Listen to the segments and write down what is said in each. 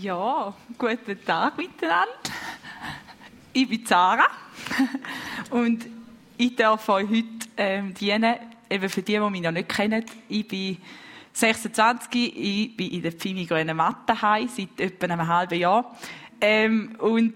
Ja, guten Tag miteinander. Ich bin Sarah und ich darf euch heute ähm, dienen, eben für die, die mich noch nicht kennen. Ich bin 26, ich bin in der Pfimi Grünen Mattenheim seit etwa einem halben Jahr. Ähm, und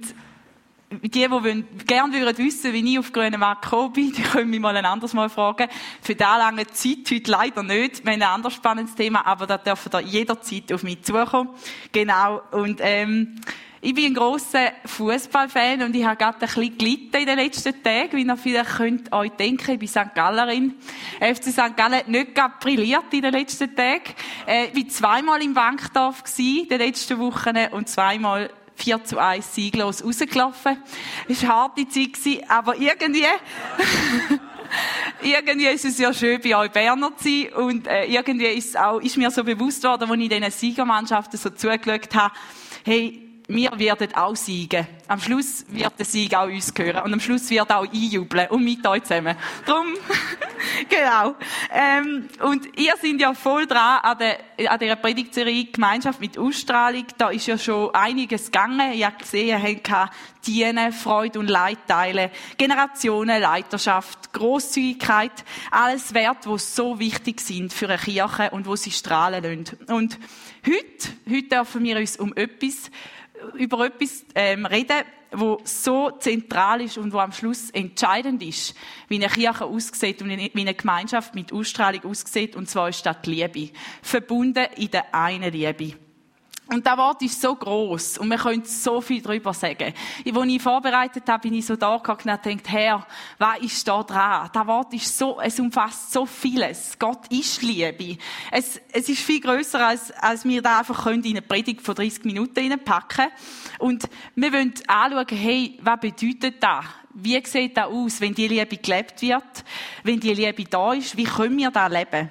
die, die wollen, gerne würden wissen, wie ich auf grünen Markt gekommen bin, die können mich mal ein anderes Mal fragen. Für diese lange Zeit heute leider nicht. Wir haben ein anderes spannendes Thema, aber da dürfen ihr jederzeit auf mich zukommen. Genau. Und, ähm, ich bin ein grosser Fußballfan und ich habe gerade ein bisschen gelitten in den letzten Tagen, wie ihr vielleicht könnt euch denken. Ich bin St. Gallerin. FC St. Gallen hat nicht gerade brilliert in den letzten Tagen. Äh, ich war zweimal im Bankdorf in den letzten Wochen und zweimal 4 zu 1 sieglos rausgelaufen. Es war eine harte Zeit, aber irgendwie, irgendwie ist es ja schön, bei euch Berner zu sein. Und äh, irgendwie ist, auch, ist mir so bewusst worden, als ich diesen Siegermannschaften so zugeschaut habe, hey, wir werden auch siegen. Am Schluss wird der Sieg auch uns gehören. Und am Schluss wird auch einjubeln. Und mit euch zusammen. Drum, genau. Ähm, und ihr seid ja voll dran an der, an der Predigtserie Gemeinschaft mit Ausstrahlung. Da ist ja schon einiges gegangen. Ihr habt gesehen, ihr habt dienen, Freude und Leid teilen, Generationen, Leiterschaft, Großzügigkeit. Alles Werte, die so wichtig sind für eine Kirche und wo sie strahlen lassen. Und heute, heute dürfen wir uns um etwas über etwas ähm, reden, wo so zentral ist und wo am Schluss entscheidend ist, wie eine Kirche aussieht und wie eine Gemeinschaft mit Ausstrahlung aussieht, und zwar ist das die Liebe. Verbunden in der einen Liebe. Und das Wort ist so groß und wir können so viel darüber sagen. Als ich vorbereitet habe, bin ich so da gegangen und gedacht, Herr, was ist da dran? Das Wort ist so, es umfasst so vieles. Gott ist Liebe. Es, es ist viel größer als, als wir da einfach können in eine Predigt von 30 Minuten reinpacken. Und wir wollen anschauen, hey, was bedeutet das? Wie sieht das aus, wenn die Liebe gelebt wird? Wenn die Liebe da ist, wie können wir da leben?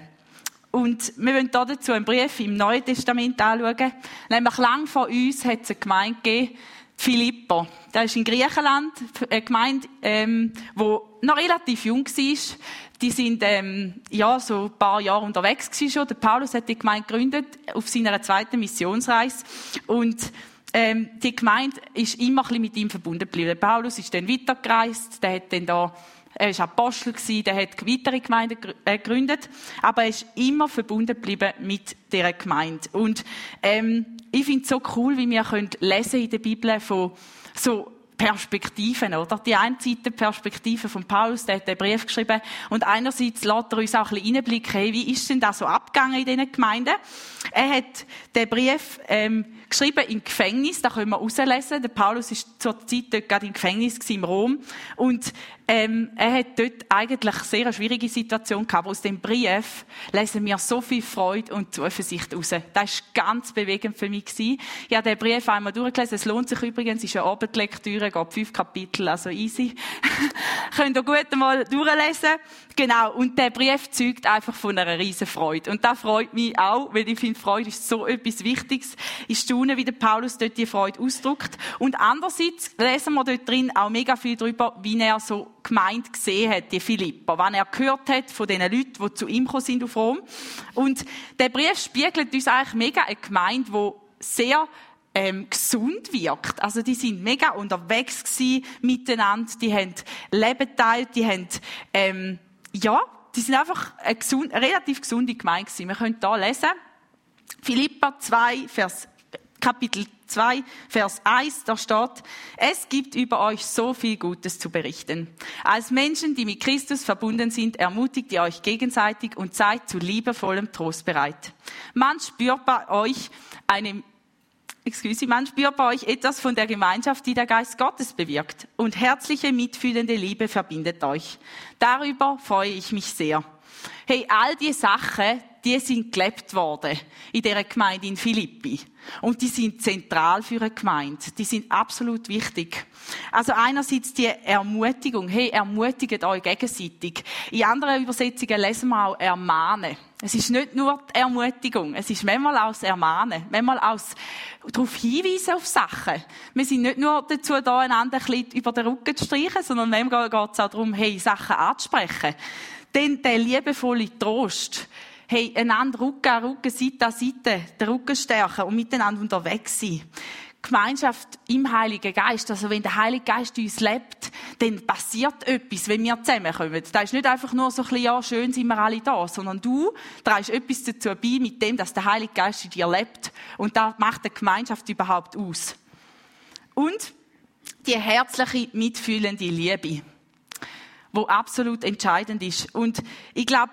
Und wir wollen dazu einen Brief im Neuen Testament anschauen. Nämlich lang vor uns hat es eine Gemeinde gegeben, Philippa. Das ist in Griechenland eine Gemeinde, ähm, die noch relativ jung war. Die sind ähm, ja so ein paar Jahre unterwegs gewesen schon. Der Paulus hat die Gemeinde gegründet auf seiner zweiten Missionsreise und ähm, die Gemeinde ist immer ein bisschen mit ihm verbunden geblieben. Der Paulus ist dann weitergereist, der hat dann da er war Apostel, der hat weitere Gemeinden äh, gegründet, aber er ist immer verbunden geblieben mit dieser Gemeinde. Und ähm, ich finde es so cool, wie wir können lesen in der Bibel von so Perspektiven, oder? Die eine Seite Perspektive von Paulus, der hat den Brief geschrieben, und einerseits lässt er uns auch ein bisschen einblicken, hey, wie ist denn das so abgegangen in diesen Gemeinden? Er hat den Brief ähm, geschrieben im Gefängnis, da können wir rauslesen. Der Paulus ist zur Zeit dort gerade im Gefängnis im Rom und ähm, er hat dort eigentlich sehr eine schwierige Situation gehabt. Aber aus dem Brief lesen wir so viel Freude und Zuversicht raus. Das war ganz bewegend für mich. Gewesen. Ich habe den Brief einmal durchgelesen. Es lohnt sich übrigens, es ist eine Abendlektüre, geht fünf Kapitel, also easy. Könnt ihr gut einmal durchlesen. Genau. Und der Brief zeugt einfach von einer riesen Freude. Und das freut mich auch, weil ich finde, Freude ist so etwas Wichtiges. Ich staune, wie der Paulus dort die Freude ausdrückt. Und andererseits lesen wir dort drin auch mega viel darüber, wie er so Gemeinde gesehen hat, die Philippa, wann er gehört hat von den Leuten, die zu ihm gekommen sind auf Rom. Und der Brief spiegelt uns eigentlich mega eine Gemeinde, die sehr ähm, gesund wirkt. Also die sind mega unterwegs gewesen, miteinander, die haben Leben teilt, die haben ähm, ja, die sind einfach eine, gesund, eine relativ gesunde Gemeinde gewesen. Wir können da lesen. Philippa 2, Vers Kapitel 2, Vers 1, da steht, es gibt über euch so viel Gutes zu berichten. Als Menschen, die mit Christus verbunden sind, ermutigt ihr euch gegenseitig und seid zu liebevollem Trost bereit. Man spürt bei euch eine Excuse, man spürt bei euch etwas von der Gemeinschaft, die der Geist Gottes bewirkt. Und herzliche, mitfühlende Liebe verbindet euch. Darüber freue ich mich sehr. Hey, all die Sachen, die sind gelebt worden in dieser Gemeinde in Philippi. Und die sind zentral für eine Gemeinde. Die sind absolut wichtig. Also einerseits die Ermutigung. Hey, ermutigt euch gegenseitig. In anderen Übersetzungen lesen wir auch ermahnen. Es ist nicht nur die Ermutigung. Es ist manchmal auch das Ermahnen. Manchmal auch darauf hinweisen auf Sachen. Wir sind nicht nur dazu da, einander ein bisschen über den Rücken zu streichen, sondern manchmal geht es auch darum, hey, Sachen anzusprechen. Denn der liebevolle Trost, hey, einander Rücken an Rücken, Seite an Seite, den Rücken stärken und miteinander unterwegs sein. Gemeinschaft im Heiligen Geist. Also wenn der Heilige Geist in uns lebt, dann passiert etwas, wenn wir zusammenkommen. Da ist nicht einfach nur so ein bisschen, ja, schön sind wir alle da, sondern du trägst etwas dazu bei, mit dem, dass der Heilige Geist in dir lebt. Und da macht die Gemeinschaft überhaupt aus. Und die herzliche, mitfühlende Liebe, wo absolut entscheidend ist. Und ich glaube,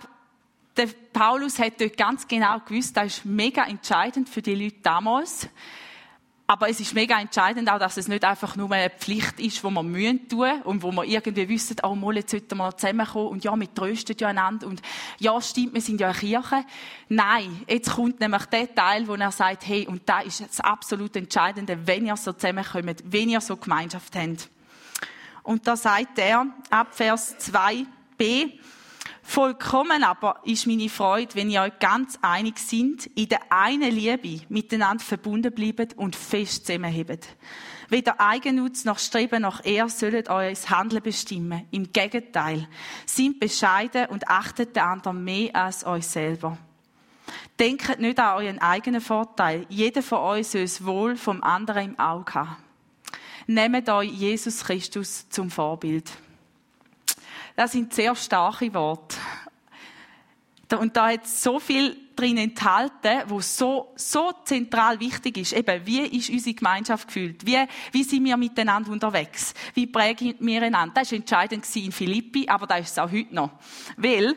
der Paulus hat dort ganz genau gewusst, das ist mega entscheidend für die Leute damals. Aber es ist mega entscheidend auch, dass es nicht einfach nur eine Pflicht ist, die wir mühen tun und wo wir irgendwie wissen, oh, mal, jetzt sollten wir zusammenkommen und ja, wir trösten ja einander und ja, stimmt, wir sind ja eine Kirche. Nein, jetzt kommt nämlich der Teil, wo er sagt, hey, und da ist das absolut Entscheidende, wenn ihr so zusammenkommt, wenn ihr so Gemeinschaft habt. Und da sagt er, ab Vers 2b, Vollkommen aber ist meine Freude, wenn ihr euch ganz einig sind, in der einen Liebe miteinander verbunden bleibt und fest zusammenhebt. Weder Eigennutz noch Streben nach Ehr sollen euer Handeln bestimmen. Im Gegenteil. Sind bescheiden und achtet den anderen mehr als euch selber. Denkt nicht an euren eigenen Vorteil. Jeder von euch soll es wohl vom anderen im Auge haben. Nehmt euch Jesus Christus zum Vorbild. Das sind sehr starke Worte. Und da hat so viel drin enthalten, wo so, so zentral wichtig ist. Eben, wie ist unsere Gemeinschaft gefühlt? Wie, wie sind wir miteinander unterwegs? Wie prägen wir einander? Das war entscheidend in Philippi, aber das ist es auch heute noch. Weil,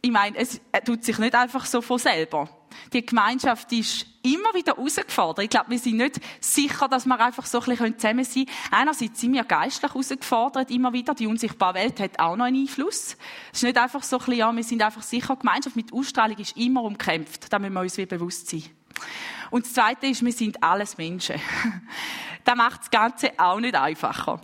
ich meine, es tut sich nicht einfach so von selber. Die Gemeinschaft ist immer wieder herausgefordert. Ich glaube, wir sind nicht sicher, dass wir einfach so ein bisschen zusammen sein können. Einerseits sind wir geistlich herausgefordert, immer wieder. Die unsichtbare Welt hat auch noch einen Einfluss. Es ist nicht einfach so ein bisschen, ja, wir sind einfach sicher. Gemeinschaft mit Ausstrahlung ist immer umkämpft. Da müssen wir uns wie bewusst sein. Und das Zweite ist, wir sind alles Menschen. das macht das Ganze auch nicht einfacher.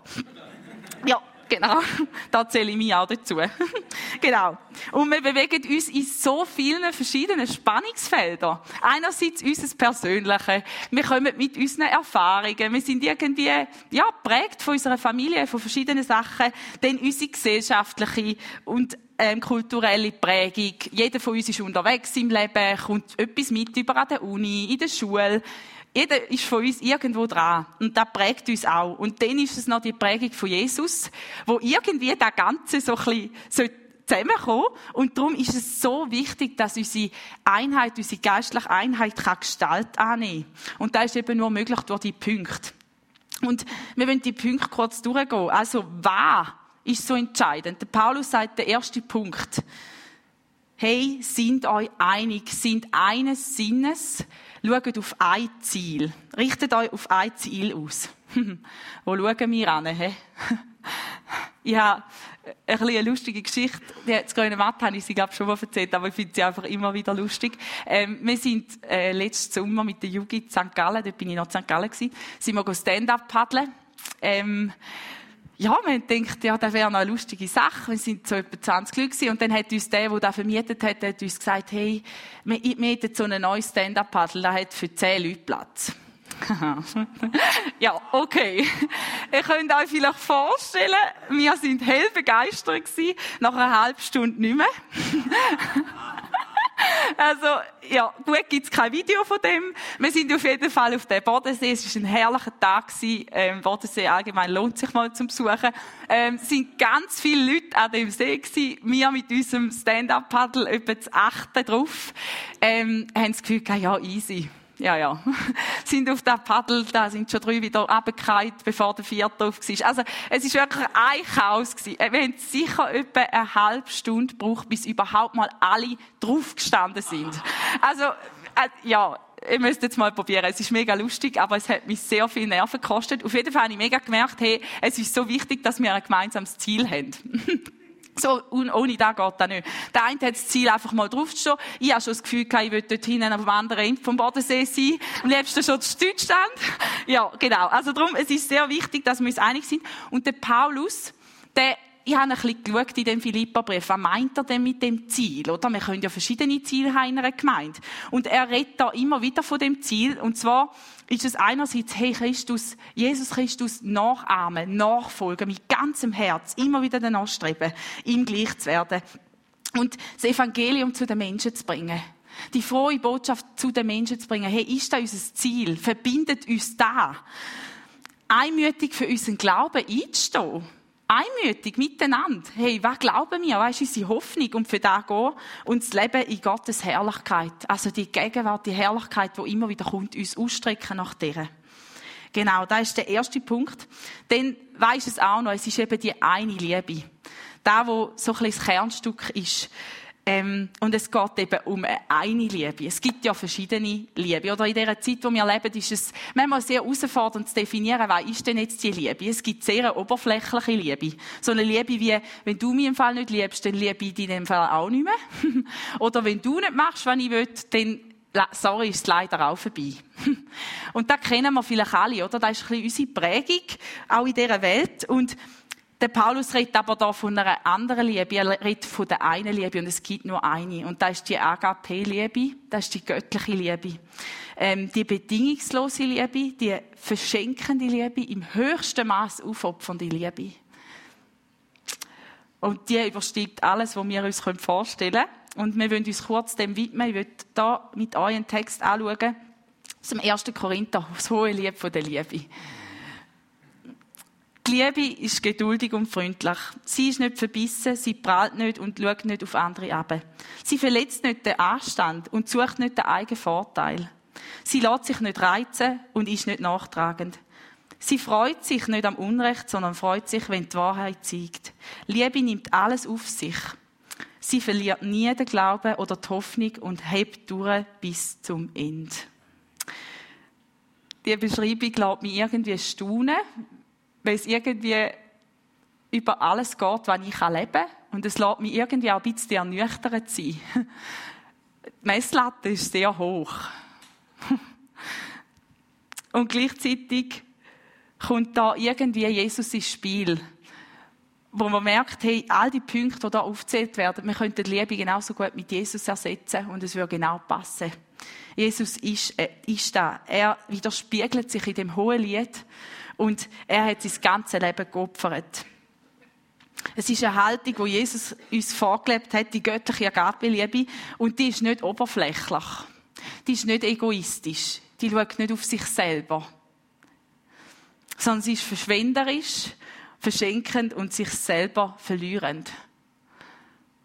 Ja, Genau, da zähle ich mich auch dazu. genau. Und wir bewegen uns in so vielen verschiedenen Spannungsfeldern. Einerseits unser Persönliche. Wir kommen mit unseren Erfahrungen. Wir sind irgendwie, ja, prägt von unserer Familie, von verschiedenen Sachen. Dann unsere gesellschaftliche und ähm, kulturelle Prägung. Jeder von uns ist unterwegs im Leben, kommt etwas mit über an der Uni, in der Schule. Jeder ist von uns irgendwo dran. Und das prägt uns auch. Und dann ist es noch die Prägung von Jesus, wo irgendwie das Ganze so ein bisschen zusammenkommen. Und darum ist es so wichtig, dass unsere Einheit, unsere geistliche Einheit kann Gestalt annehmen Und das ist eben nur möglich durch die Punkte. Und wir wollen die Punkte kurz durchgehen. Also, was ist so entscheidend? Der Paulus sagt, der erste Punkt. Hey, sind euch einig, sind eines Sinnes, schaut auf ein Ziel. Richtet euch auf ein Ziel aus. Wo schauen wir an? He? ich habe ein eine lustige Geschichte. Das grüne Matt habe ich sie, glaube schon mal erzählt, aber ich finde sie einfach immer wieder lustig. Ähm, wir sind äh, letzten Sommer mit der Jugend in St. Gallen, dort bin ich noch in St. Gallen gewesen, sind wir Stand-up paddeln. Ähm, ja, haben gedacht, ja, das wäre noch eine lustige Sache. Wir sind so etwa 20 Leute gewesen. Und dann hat uns der, der das vermietet hat, hat uns gesagt, hey, wir, hätten so einen neuen Stand-Up-Paddle, der hat für 10 Leute Platz. ja, okay. Ihr könnt euch vielleicht vorstellen, wir sind hell begeistert gewesen, nach einer halben Stunde nicht mehr. Also, ja, gut gibt's kein Video von dem. Wir sind auf jeden Fall auf dem Bodensee. Es war ein herrlicher Tag. Ähm, Bodensee allgemein lohnt sich mal zum Besuchen. Ähm, sind ganz viele Leute an dem See gewesen. Wir mit unserem Stand-Up-Paddle etwa das achte drauf. Ähm, haben das Gefühl gehabt, ja, easy ja, ja, sind auf der Paddel, da sind schon drei wieder runtergefallen, bevor der vierte drauf war. Also, es ist wirklich ein Chaos gewesen. Wir haben sicher etwa eine halbe Stunde gebraucht, bis überhaupt mal alle draufgestanden sind. Also, äh, ja, ihr müsst jetzt mal probieren. Es ist mega lustig, aber es hat mich sehr viel Nerven gekostet. Auf jeden Fall habe ich mega gemerkt, hey, es ist so wichtig, dass wir ein gemeinsames Ziel haben. So, und ohne das geht das nicht. Der eine hat das Ziel, einfach mal draufzustehen. Ich habe schon das Gefühl, ich will dort hinten dem anderen Ende vom Bodensee sein. Am liebsten schon zu Deutschland. Ja, genau. Also darum, es ist sehr wichtig, dass wir uns einig sind. Und der Paulus, der ich habe ein bisschen geschaut in dem Philippa-Brief. Was meint er denn mit dem Ziel? Oder? Wir können ja verschiedene Ziele haben in einer Gemeinde. Und er redet da immer wieder von dem Ziel. Und zwar ist es einerseits, hey Christus, Jesus Christus nachahmen, nachfolgen, mit ganzem Herz, immer wieder danach streben, ihm gleich zu werden. und das Evangelium zu den Menschen zu bringen. Die frohe Botschaft zu den Menschen zu bringen. Hey, ist das unser Ziel? Verbindet uns da. Einmütig für unseren Glauben einzustehen. Einmütig miteinander. Hey, was glauben wir? Was ist unsere Hoffnung? Und für das gehen und das Leben in Gottes Herrlichkeit. Also die Gegenwart, die Herrlichkeit, die immer wieder kommt, uns ausstrecken nach der. Genau, das ist der erste Punkt. Dann weisst es auch noch, es ist eben die eine Liebe. Da, wo so ein bisschen das Kernstück ist. Ähm, und es geht eben um eine Liebe. Es gibt ja verschiedene Liebe. Oder in dieser Zeit, wo wir leben, ist es manchmal sehr herausfordernd zu definieren, was ist denn jetzt die Liebe? Es gibt sehr eine oberflächliche Liebe. So eine Liebe wie, wenn du mich im Fall nicht liebst, dann liebe ich dich in dem Fall auch nicht mehr. Oder wenn du nicht machst, was ich will, dann sorry, ist es leider auch vorbei. Und das kennen wir vielleicht alle, oder? Das ist ein bisschen unsere Prägung, auch in dieser Welt. Und der Paulus redet aber da von einer anderen Liebe. Er redet von der einen Liebe und es gibt nur eine. Und das ist die Agape-Liebe. Das ist die göttliche Liebe. Ähm, die bedingungslose Liebe, die verschenkende Liebe, im höchsten Maß aufopfernde Liebe. Und die übersteigt alles, was wir uns vorstellen können. Und wir wollen uns kurz dem widmen. Ich will da mit euch einen Text anschauen. Aus dem 1. Korinther, das hohe Liebe von der Liebe. Die Liebe ist geduldig und freundlich. Sie ist nicht verbissen, sie prahlt nicht und schaut nicht auf andere ab. Sie verletzt nicht den Anstand und sucht nicht den eigenen Vorteil. Sie lässt sich nicht reizen und ist nicht nachtragend. Sie freut sich nicht am Unrecht, sondern freut sich, wenn die Wahrheit zeigt. Liebe nimmt alles auf sich. Sie verliert nie den Glauben oder die Hoffnung und hebt durch bis zum Ende. Die Beschreibung lässt mich irgendwie staunen, weil es irgendwie über alles geht, was ich leben kann. Und es lässt mich irgendwie auch ein bisschen ernüchternd sein. Die Messlatte ist sehr hoch. Und gleichzeitig kommt da irgendwie Jesus ins Spiel. Wo man merkt, hey, all die Punkte, die da aufgezählt werden, wir könnten die Liebe genauso gut mit Jesus ersetzen und es würde genau passen. Jesus ist, äh, ist da. Er widerspiegelt sich in dem hohen Lied und er hat sein ganzes Leben geopfert. Es ist eine Haltung, die Jesus uns vorgelebt hat, die göttliche Agape-Liebe. Und die ist nicht oberflächlich. Die ist nicht egoistisch. Die schaut nicht auf sich selber. Sondern sie ist verschwenderisch, verschenkend und sich selber verlierend.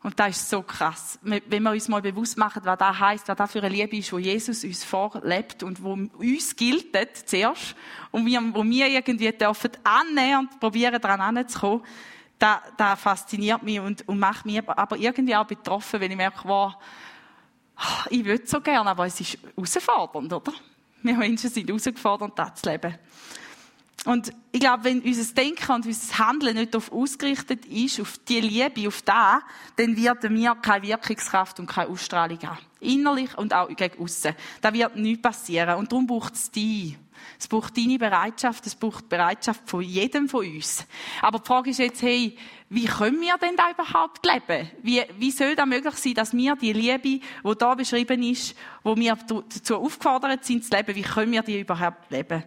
Und das ist so krass. Wenn wir uns mal bewusst machen, was das heisst, was das für eine Liebe ist, wo Jesus uns vorlebt und wo uns gilt zuerst und wo wir irgendwie dürfen annähern und probieren, daran anzukommen, das, das fasziniert mich und, und macht mich aber irgendwie auch betroffen, wenn ich merke, wow, ich würde so gerne, aber es ist herausfordernd, oder? Wir Menschen sind herausgefordert, das zu leben. Und ich glaube, wenn unser Denken und unser Handeln nicht darauf ausgerichtet ist, auf die Liebe, auf das, dann werden wir keine Wirkungskraft und keine Ausstrahlung haben. Innerlich und auch gegen aussen. Da wird nichts passieren. Und darum braucht es dich. Es braucht deine Bereitschaft, es braucht die Bereitschaft von jedem von uns. Aber die Frage ist jetzt, hey, wie können wir denn da überhaupt leben? Wie, wie soll das möglich sein, dass wir die Liebe, die da beschrieben ist, wo wir dazu aufgefordert sind zu leben, wie können wir die überhaupt leben?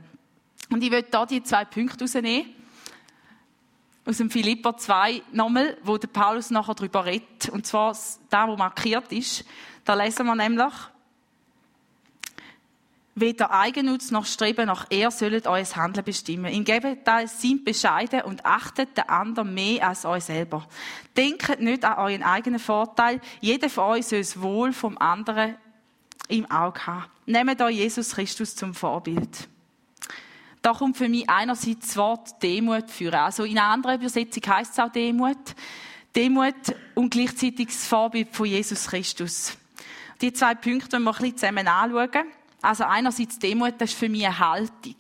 Und ich will da die zwei Punkte rausnehmen. Aus dem Philippa 2 nochmal, wo der Paulus nachher darüber redet. Und zwar da, wo markiert ist. Da lesen wir nämlich, Weder Eigennutz noch Streben nach Er sollen euer Handeln bestimmen. Im Gegenteil, seid bescheiden und achtet den anderen mehr als euch selber. Denkt nicht an euren eigenen Vorteil. Jeder von euch soll das Wohl vom anderen im Auge haben. Nehmt euch Jesus Christus zum Vorbild. Da kommt für mich einerseits das Wort Demut führen. Also in einer anderen Übersetzung heißt es auch Demut. Demut und gleichzeitig das Vorbild von Jesus Christus. Die zwei Punkte wollen wir ein bisschen zusammen anschauen. Also einerseits Demut, das ist für mich eine Haltung.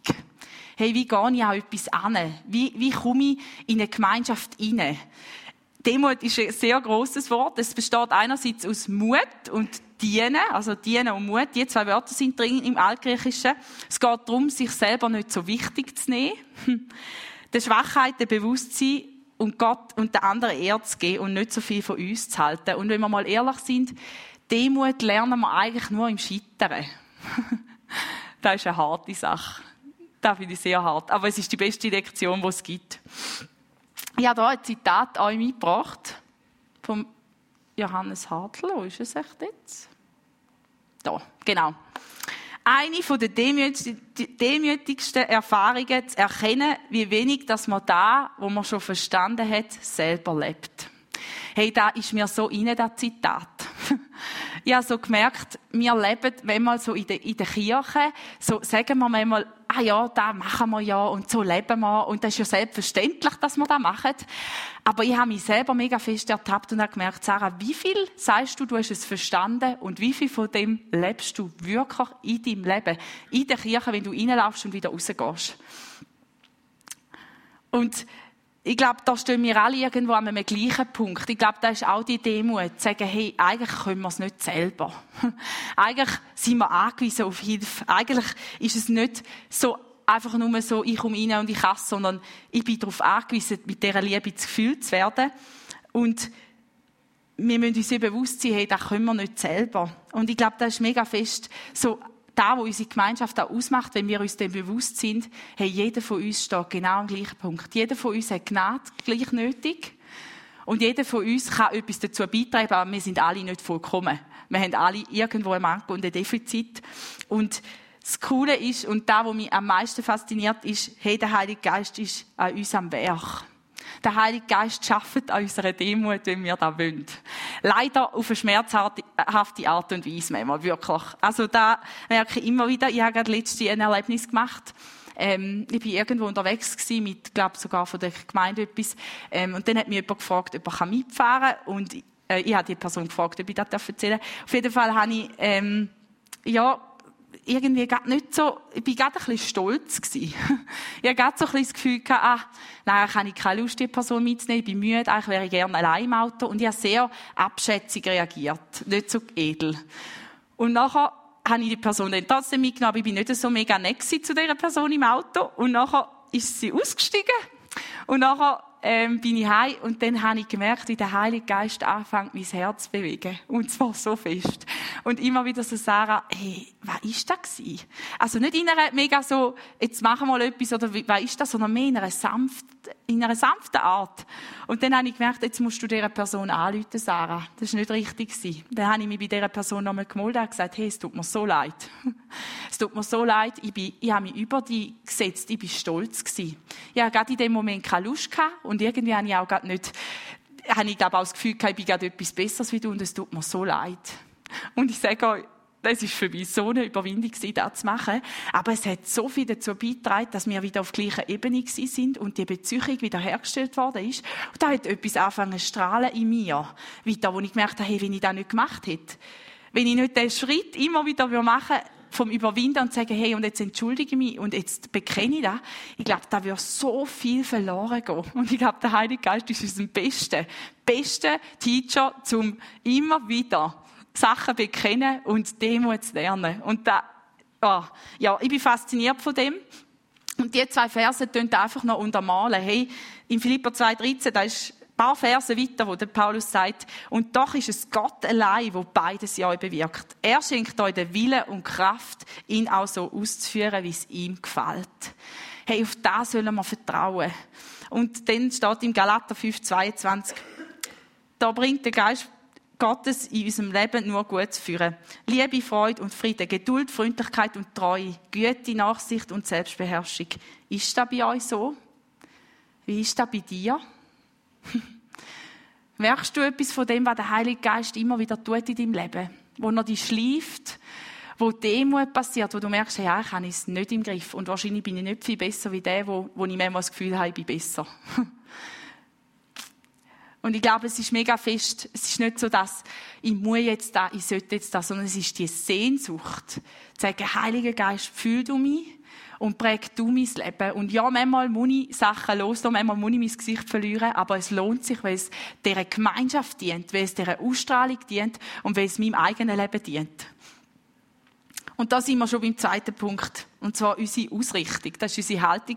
Hey, wie gehe ich an etwas an? Wie, wie komme ich in eine Gemeinschaft hinein? Demut ist ein sehr großes Wort. Es besteht einerseits aus Mut und dienen, also dienen und Mut, die zwei Wörter sind drin im Altgriechischen. Es geht darum, sich selber nicht so wichtig zu nehmen, der Schwachheit, der Bewusstsein und Gott und der anderen Ehre zu geben und nicht so viel von uns zu halten. Und wenn wir mal ehrlich sind, Demut lernen wir eigentlich nur im Scheitern. das ist eine harte Sache. Das finde ich sehr hart. Aber es ist die beste Lektion, die es gibt. Ich habe hier ein Zitat euch mitgebracht vom Johannes Hartl, wo ist es echt jetzt? Da, genau. Eine der demütigsten Erfahrungen zu erkennen, wie wenig dass man da, wo man schon verstanden hat, selber lebt. Hey, da ist mir so inne das Zitat. ich habe so gemerkt, wir leben manchmal so in der, in der Kirche, so sagen wir manchmal, ah ja, da machen wir ja und so leben wir und das ist ja selbstverständlich, dass wir das machen. Aber ich habe mich selber mega fest ertappt und habe gemerkt, Sarah, wie viel sagst du, du hast es verstanden und wie viel von dem lebst du wirklich in deinem Leben, in der Kirche, wenn du reinlaufst und wieder rausgehst. Und ich glaube, da stehen wir alle irgendwo an einem gleichen Punkt. Ich glaube, da ist auch die Demut, zu sagen, hey, eigentlich können wir es nicht selber. eigentlich sind wir angewiesen auf Hilfe. Eigentlich ist es nicht so einfach nur so, ich komme rein und ich hasse, sondern ich bin darauf angewiesen, mit dieser Liebe gefühlt zu werden. Und wir müssen uns bewusst sein, hey, das können wir nicht selber. Und ich glaube, das ist mega fest so da, wo unsere Gemeinschaft auch ausmacht, wenn wir uns dem bewusst sind, hey, jeder von uns steht genau am gleichen Punkt. Jeder von uns hat Gnade gleich nötig. Und jeder von uns kann etwas dazu beitragen, aber wir sind alle nicht vollkommen. Wir haben alle irgendwo ein Mangel und ein Defizit. Und das Coole ist, und da, was mich am meisten fasziniert, ist, hey, der Heilige Geist ist an uns am Werk. Der Heilige Geist schafft an unserer Demut, wenn wir das wollen. Leider auf eine schmerzhafte Art und Weise manchmal, wirklich. Also da merke ich immer wieder, ich habe gerade letzte ein Erlebnis gemacht. Ähm, ich bin irgendwo unterwegs gewesen, mit, glaube sogar von der Gemeinde etwas. Ähm, und dann hat mich jemand gefragt, ob er mitfahren kann. Und äh, ich habe die Person gefragt, ob ich das erzählen darf. Auf jeden Fall habe ich, ähm, ja, irgendwie gar nicht so, ich bin gerade ein bisschen stolz gewesen. ich hatte gerade so ein bisschen das Gefühl gehabt, ah, nein, ich habe keine Lust, die Person mitzunehmen, ich bin müde, eigentlich wäre ich gerne allein im Auto. Und ich habe sehr abschätzig reagiert. Nicht so edel. Und nachher habe ich die Person dann trotzdem mitgenommen, aber ich bin nicht so mega nett zu dieser Person im Auto. Und nachher ist sie ausgestiegen. Und nachher ähm, bin ich heim und dann habe ich gemerkt, wie der Heilige Geist anfängt, mein Herz zu bewegen. Und zwar so fest. Und immer wieder so Sarah, hey, was ist das gewesen? Also nicht in einer mega so, jetzt machen wir mal etwas oder was ist das, sondern mehr in einer sanften, in einer sanften Art. Und dann habe ich gemerkt, jetzt musst du dieser Person anrufen, Sarah. Das war nicht richtig. Gewesen. Dann habe ich mich bei dieser Person nochmal gemeldet und gesagt, hey, es tut mir so leid. es tut mir so leid, ich, bin, ich habe mich über dich gesetzt, ich bin stolz gewesen. Ich hatte gerade in dem Moment keine Lust gehabt und irgendwie habe ich auch gerade nicht, habe ich glaube auch das Gefühl gehabt, ich bin gerade etwas Besseres wie du und es tut mir so leid. Und ich sage euch, das ist für mich so eine Überwindung, das zu machen. Aber es hat so viel dazu beigetragen, dass wir wieder auf gleicher Ebene sind und die Beziehung wieder hergestellt worden ist. Und da hat etwas angefangen zu strahlen in mir. Weiter, wo ich gemerkt habe, hey, wenn ich das nicht gemacht hätte, wenn ich nicht den Schritt immer wieder machen würde, vom Überwinden und sagen, hey, und jetzt entschuldige ich mich und jetzt bekenne ich das, ich glaube, da wird so viel verloren gehen. Und ich glaube, der Heilige Geist ist unser bester, bester Teacher, zum immer wieder Sachen bekennen und Demut zu lernen. Und da, oh, ja, ich bin fasziniert von dem. Und die zwei Verse tun einfach noch untermalen. Hey, in Philippa 2,13, da ist paar Verse weiter, wo der Paulus sagt, und doch ist es Gott allein, wo beides in euch bewirkt. Er schenkt euch den Willen und Kraft, ihn auch so auszuführen, wie es ihm gefällt. Hey, auf das sollen wir vertrauen. Und dann steht im Galater 5,22, da bringt der Geist Gottes in unserem Leben nur gut zu führen. Liebe, Freude und Friede, Geduld, Freundlichkeit und Treue, Güte, Nachsicht und Selbstbeherrschung. Ist das bei euch so? Wie ist das bei dir? Merkst du etwas von dem, was der Heilige Geist immer wieder tut in deinem Leben? Wo er dich schleift, wo Demut passiert, wo du merkst, ja, ich habe es nicht im Griff und wahrscheinlich bin ich nicht viel besser wie der, wo, wo ich manchmal das Gefühl habe, ich bin besser. Und ich glaube, es ist mega fest. Es ist nicht so, dass ich muss jetzt da, ich sollte jetzt da, sondern es ist die Sehnsucht. Zu sagen, Heiliger Geist, fühl du mich und präg du mein Leben. Und ja, manchmal muss ich Sachen loslassen, manchmal muss ich mein Gesicht verlieren, aber es lohnt sich, weil es dieser Gemeinschaft dient, weil es dieser Ausstrahlung dient und weil es meinem eigenen Leben dient. Und da sind wir schon beim zweiten Punkt. Und zwar unsere Ausrichtung. Das war unsere Haltung.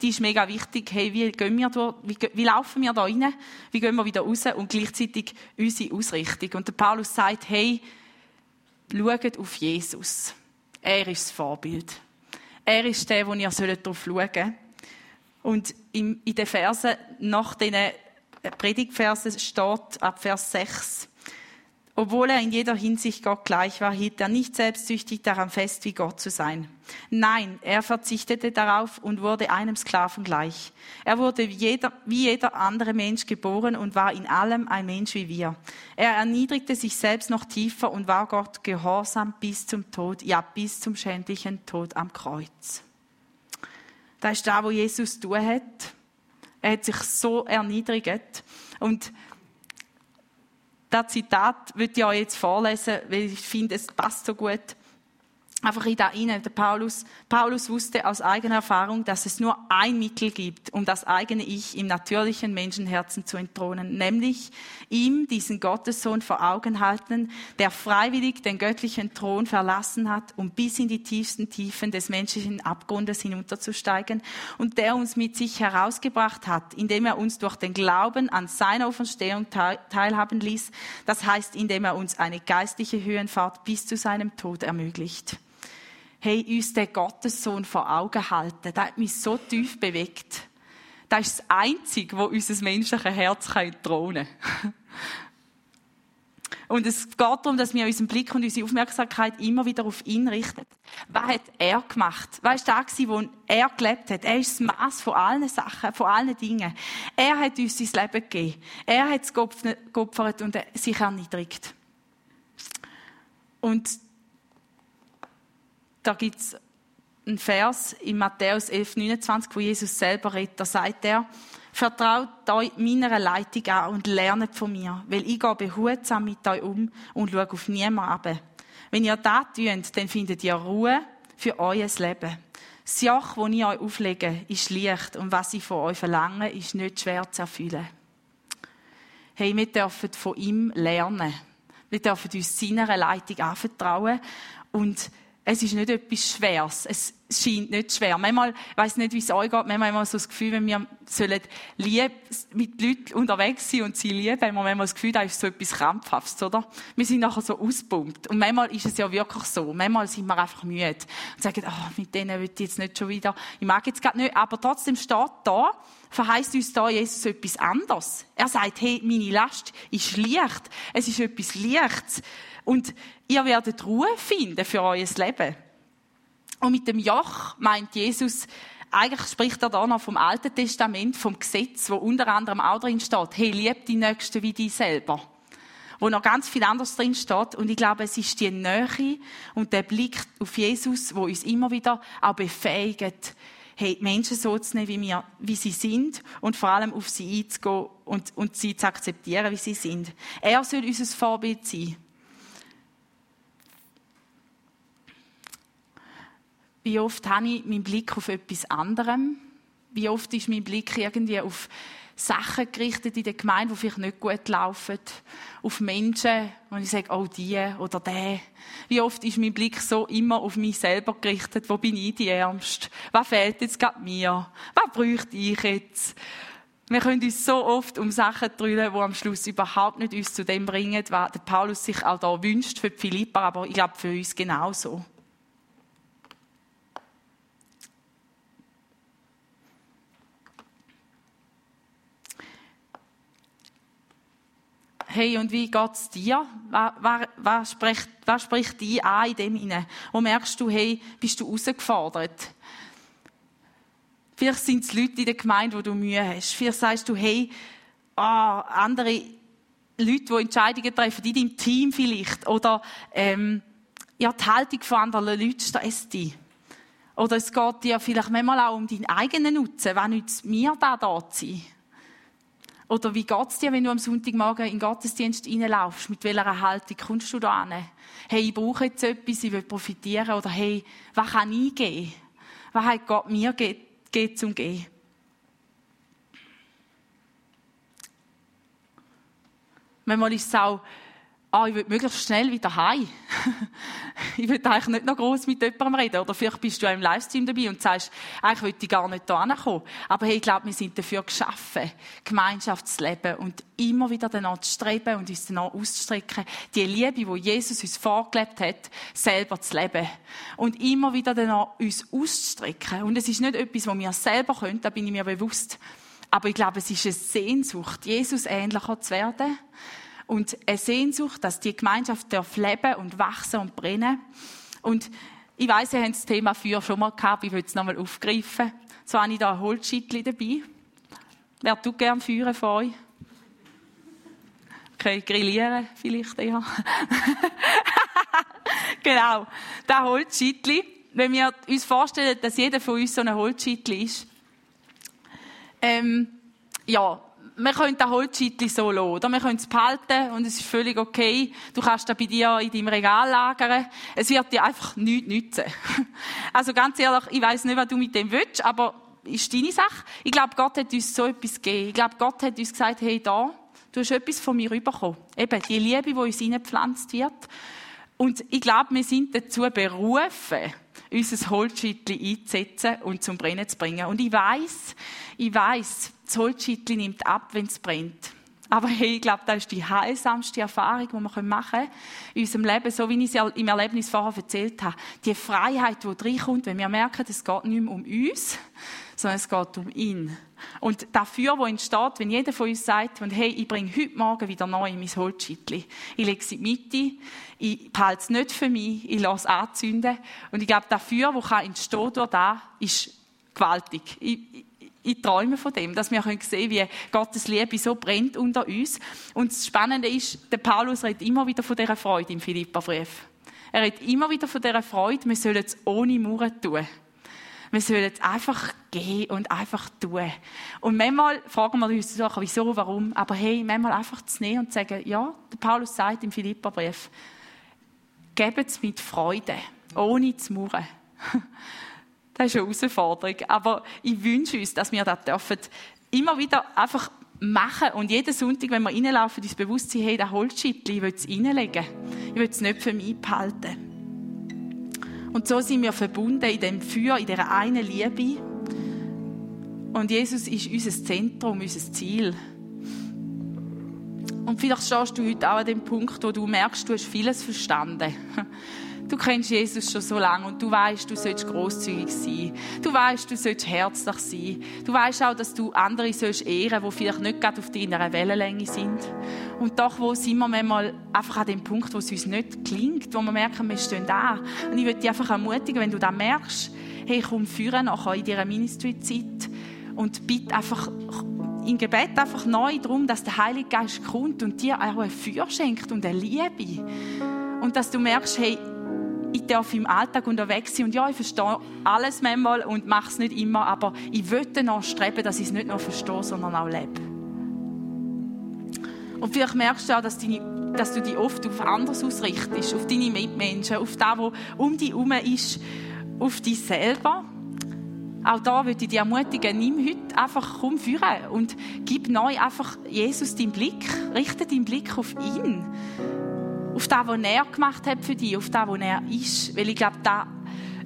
Die ist mega wichtig. Hey, wie gehen wir da, wie, wie laufen wir da rein? Wie gehen wir wieder raus? Und gleichzeitig unsere Ausrichtung. Und der Paulus sagt, hey, schaut auf Jesus. Er ist das Vorbild. Er ist der, wo ihr darauf schauen. Und in den Versen, nach diesen Predigtversen steht ab Vers 6, Obwohl er in jeder Hinsicht Gott gleich war, hielt er nicht selbstsüchtig daran fest, wie Gott zu sein. Nein, er verzichtete darauf und wurde einem Sklaven gleich. Er wurde wie jeder, wie jeder andere Mensch geboren und war in allem ein Mensch wie wir. Er erniedrigte sich selbst noch tiefer und war Gott gehorsam bis zum Tod, ja bis zum schändlichen Tod am Kreuz. Das ist da, wo Jesus tun hat. Er hat sich so erniedrigt und das Zitat würde ich euch jetzt vorlesen, weil ich finde, es passt so gut einfach in da rein. Der Paulus, Paulus wusste aus eigener Erfahrung, dass es nur ein Mittel gibt, um das eigene Ich im natürlichen Menschenherzen zu entthronen, nämlich ihm, diesen Gottessohn, vor Augen halten, der freiwillig den göttlichen Thron verlassen hat, um bis in die tiefsten Tiefen des menschlichen Abgrundes hinunterzusteigen und der uns mit sich herausgebracht hat, indem er uns durch den Glauben an seiner Auferstehung teilhaben ließ, das heißt, indem er uns eine geistliche Höhenfahrt bis zu seinem Tod ermöglicht hey, uns den Gottessohn vor Augen halten. Das hat mich so tief bewegt. Das ist das Einzige, wo unser menschliches Herz drohen kann. Und es geht darum, dass wir unseren Blick und unsere Aufmerksamkeit immer wieder auf ihn richten. Was hat er gemacht? Was war das, wo er gelebt hat? Er ist das Maß von allen Sachen, von allen Dingen. Er hat uns sein Leben gegeben. Er hat es geopfert und sich erniedrigt. Und da gibt es einen Vers in Matthäus 11, 29, wo Jesus selber redet. Da sagt er, vertraut euch meiner Leitung an und lernet von mir, weil ich gehe behutsam mit euch um und schaue auf niemanden ab. Wenn ihr das tut, dann findet ihr Ruhe für euer Leben. Das Joch, das ich euch auflege, ist leicht und was ich von euch verlange, ist nicht schwer zu erfüllen. Hey, wir dürfen von ihm lernen. Wir dürfen uns seiner Leitung anvertrauen und es ist nicht etwas Schweres. Es scheint nicht schwer. Manchmal, ich weiss nicht, wie es euch geht, manchmal haben wir so das Gefühl, wenn wir sollen lieb, mit Leuten unterwegs sein und sie lieben, haben wir manchmal das Gefühl, da ist so etwas Krampfhaftes, oder? Wir sind nachher so auspumpt. Und manchmal ist es ja wirklich so. Manchmal sind wir einfach müde und sagen, oh, mit denen will ich jetzt nicht schon wieder, ich mag jetzt gerade nicht, aber trotzdem steht da, verheißt uns da Jesus etwas anderes. Er sagt, hey, meine Last ist leicht. Es ist etwas Leichtes. Und ihr werdet Ruhe finden für euer Leben. Und mit dem Joch meint Jesus, eigentlich spricht er da noch vom Alten Testament, vom Gesetz, wo unter anderem auch drin steht, hey, lieb die Nächsten wie dich selber. Wo noch ganz viel anderes drin steht. Und ich glaube, es ist die Nähe und der Blick auf Jesus, wo uns immer wieder auch befähigt, hey, Menschen so zu nehmen, wie, wir, wie sie sind und vor allem auf sie einzugehen und, und sie zu akzeptieren, wie sie sind. Er soll unser Vorbild sein. Wie oft habe ich meinen Blick auf etwas anderem? Wie oft ist mein Blick irgendwie auf Sachen gerichtet in der Gemeinde, die vielleicht nicht gut laufen? Auf Menschen, wo ich sage, oh, die oder der. Wie oft ist mein Blick so immer auf mich selber gerichtet? Wo bin ich die Ärmste? Was fehlt jetzt gerade mir? Was bräuchte ich jetzt? Wir können uns so oft um Sachen drüllen, die am Schluss überhaupt nicht uns zu dem bringen, was Paulus sich auch da wünscht für Philippa, aber ich glaube für uns genauso. Hey, und wie geht's dir? Was, was, was, spricht, was spricht dich an in dem hinein? Wo merkst du, hey, bist du herausgefordert? Vielleicht sind es Leute in der Gemeinde, wo du Mühe hast. Vielleicht sagst du, hey, ah, andere Leute, die Entscheidungen treffen, in deinem Team vielleicht. Oder, ähm, ja, die Haltung von anderen Leuten stresst dich. Oder es geht dir vielleicht manchmal auch um deinen eigenen Nutzen. Was nützt mir da da zu sein? Oder wie geht's dir, wenn du am Sonntagmorgen in den Gottesdienst reinlaufst? Mit welcher Haltung kommst du da hin? Hey, ich brauche jetzt etwas, ich will profitieren. Oder hey, was kann ich geben? Was hat Gott mir gegeben zum Gehen? Manchmal ist es auch ah, ich will möglichst schnell wieder heim. ich will eigentlich nicht noch groß mit jemandem reden. Oder vielleicht bist du auch im Livestream dabei und sagst, eigentlich will ich gar nicht hierher kommen. Aber hey, ich glaube, wir sind dafür geschaffen, Gemeinschaftsleben und immer wieder danach zu streben und uns danach auszustrecken, die Liebe, die Jesus uns vorgelebt hat, selber zu leben. Und immer wieder danach uns auszustrecken. Und es ist nicht etwas, was wir selber können, da bin ich mir bewusst. Aber ich glaube, es ist eine Sehnsucht, Jesus ähnlicher zu werden und eine Sehnsucht, dass die Gemeinschaft darf leben und wachsen und brennen. Und ich weiss, ihr habt das Thema Feuer schon mal gehabt, ich will es nochmal aufgreifen. So habe ich da ein Holzschittli dabei. Wer tut gerne Feuer von euch? Okay, grillieren vielleicht eher. genau, das Holzschittli. Wenn wir uns vorstellen, dass jeder von uns so ein Holzschittli ist, ähm, ja, wir können das Holzschittli so lassen, oder? Wir können es behalten und es ist völlig okay. Du kannst das bei dir in deinem Regal lagern. Es wird dir einfach nichts nützen. Also ganz ehrlich, ich weiß nicht, was du mit dem willst, aber ist deine Sache. Ich glaube, Gott hat uns so etwas gegeben. Ich glaube, Gott hat uns gesagt, hey, da, du hast etwas von mir bekommen. Eben, die Liebe, die uns hineingepflanzt wird. Und ich glaube, wir sind dazu berufen, unser Holzschittli einzusetzen und zum Brennen zu bringen. Und ich weiß, ich weiß, das Holzschittli nimmt ab, wenn es brennt. Aber hey, ich glaube, das ist die heilsamste Erfahrung, die wir machen können in unserem Leben, so wie ich es im Erlebnis vorher erzählt habe. Die Freiheit, die reinkommt, wenn wir merken, es geht nicht mehr um uns, sondern es geht um ihn. Und dafür, wo entsteht, wenn jeder von uns sagt, hey, ich bringe heute Morgen wieder neu in mein Holzschittli. Ich lege es in die Mitte, ich behalte es nicht für mich, ich lasse es anzünden. Und ich glaube, dafür, wo entstehen durch das, ist gewaltig. Ich, ich träume von dem, dass wir sehen können wie Gottes Liebe so brennt unter uns. Und das Spannende ist, der Paulus redet immer wieder von dieser Freude im Philipperbrief. Er redet immer wieder von dieser Freude, wir sollen es ohne Mauern tun. Wir sollen es einfach gehen und einfach tun. Und manchmal fragen wir uns so, wieso, warum, aber hey, manchmal einfach zu nehmen und zu sagen, ja, der Paulus sagt im Philipperbrief, gebt es mit Freude, ohne zu murren. Das ist eine Herausforderung. Aber ich wünsche uns, dass wir das dürfen immer wieder einfach machen und jeden Sonntag, wenn wir reinlaufen, uns bewusst sein, hey, das Holzschittli, ich will es reinlegen. Ich will es nicht für mich behalten. Und so sind wir verbunden in dem Feuer, in dieser einen Liebe. Und Jesus ist unser Zentrum, unser Ziel. Und vielleicht stehst du heute auch an dem Punkt, wo du merkst, du hast vieles verstanden. Du kennst Jesus schon so lange und du weißt, du sollst großzügig sein. Du weißt, du sollst herzlich sein. Du weißt auch, dass du andere sollst ehren, die vielleicht nicht gerade auf deiner Wellenlänge sind. Und doch, wo sind wir manchmal einfach an dem Punkt, wo es uns nicht klingt, wo wir merken, wir stehen da. Und ich würde dich einfach ermutigen, wenn du das merkst, hey, komm führen nachher in dieser Ministry-Zeit und bitte einfach im Gebet einfach neu darum, dass der Heilige Geist kommt und dir auch ein Feuer schenkt und eine Liebe. Und dass du merkst, hey, ich darf im Alltag unterwegs sein und ja, ich verstehe alles manchmal und mache es nicht immer, aber ich möchte noch streben, dass ich es nicht nur verstehe, sondern auch lebe. Und vielleicht merkst du auch, dass, deine, dass du dich oft auf anderes ausrichtest, auf deine Mitmenschen, auf das, was um dich herum ist, auf dich selber. Auch da würde ich dich ermutigen, nimm heute einfach, komm führen und gib neu einfach Jesus deinen Blick, richte deinen Blick auf ihn auf das, was er gemacht hat für dich, auf das, was er ist. Weil ich glaube, da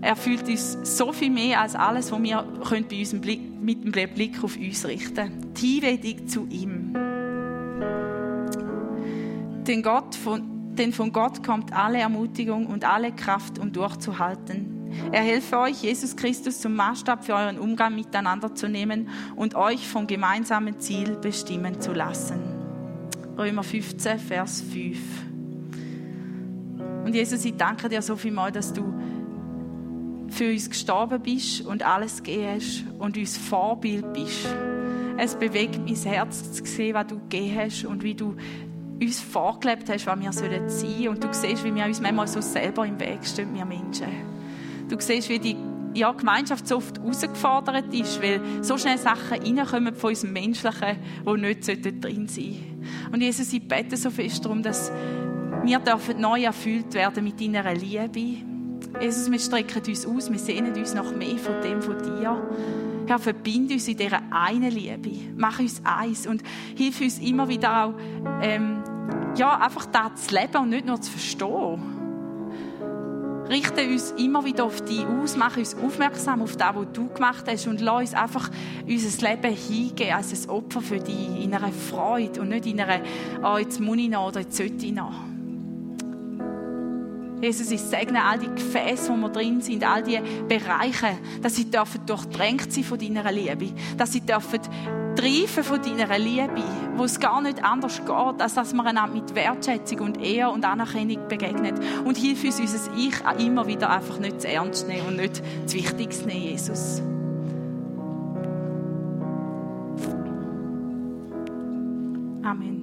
erfüllt uns so viel mehr als alles, was wir können bei unserem Blick, mit dem Blick auf uns richten können. Die Hinwendung zu ihm. Denn, Gott von, denn von Gott kommt alle Ermutigung und alle Kraft, um durchzuhalten. Er helfe euch, Jesus Christus zum Maßstab für euren Umgang miteinander zu nehmen und euch vom gemeinsamen Ziel bestimmen zu lassen. Römer 15, Vers 5. Und Jesus, ich danke dir so viel mal, dass du für uns gestorben bist und alles gegeben hast und uns Vorbild bist. Es bewegt mein Herz zu sehen, was du gegeben hast und wie du uns vorgelebt hast, was wir sein sollen. Und du siehst, wie wir uns manchmal so selber im Weg stehen, wir Menschen. Du siehst, wie die ja, Gemeinschaft so oft herausgefordert ist, weil so schnell Sachen reinkommen von unserem Menschlichen, die nicht drin sein sollten. Und Jesus, ich bete so fest darum, dass wir dürfen neu erfüllt werden mit deiner Liebe. Jesus, wir strecken uns aus, wir sehnen uns nach mehr von dem von dir. Herr, verbind uns in dieser einen Liebe. Mach uns eins und hilf uns immer wieder auch, ähm, ja, einfach das zu leben und nicht nur zu verstehen. Richte uns immer wieder auf dich aus, mach uns aufmerksam auf das, was du gemacht hast und lass uns einfach unser Leben hingeben als ein Opfer für dich, in einer Freude und nicht in einer, oh, jetzt muss ich noch oder jetzt sollte ich noch. Jesus, ich segne all die Gefäße, wo wir drin sind, all die Bereiche, dass sie dürfen durchdrängt sein von deiner Liebe. Dass sie dürfen treifen von deiner Liebe, wo es gar nicht anders geht, als dass man einander mit Wertschätzung und Ehr und Anerkennung begegnet. Und hilf uns, unser Ich auch immer wieder einfach nicht zu ernst nehmen und nicht zu wichtig zu nehmen, Jesus. Amen.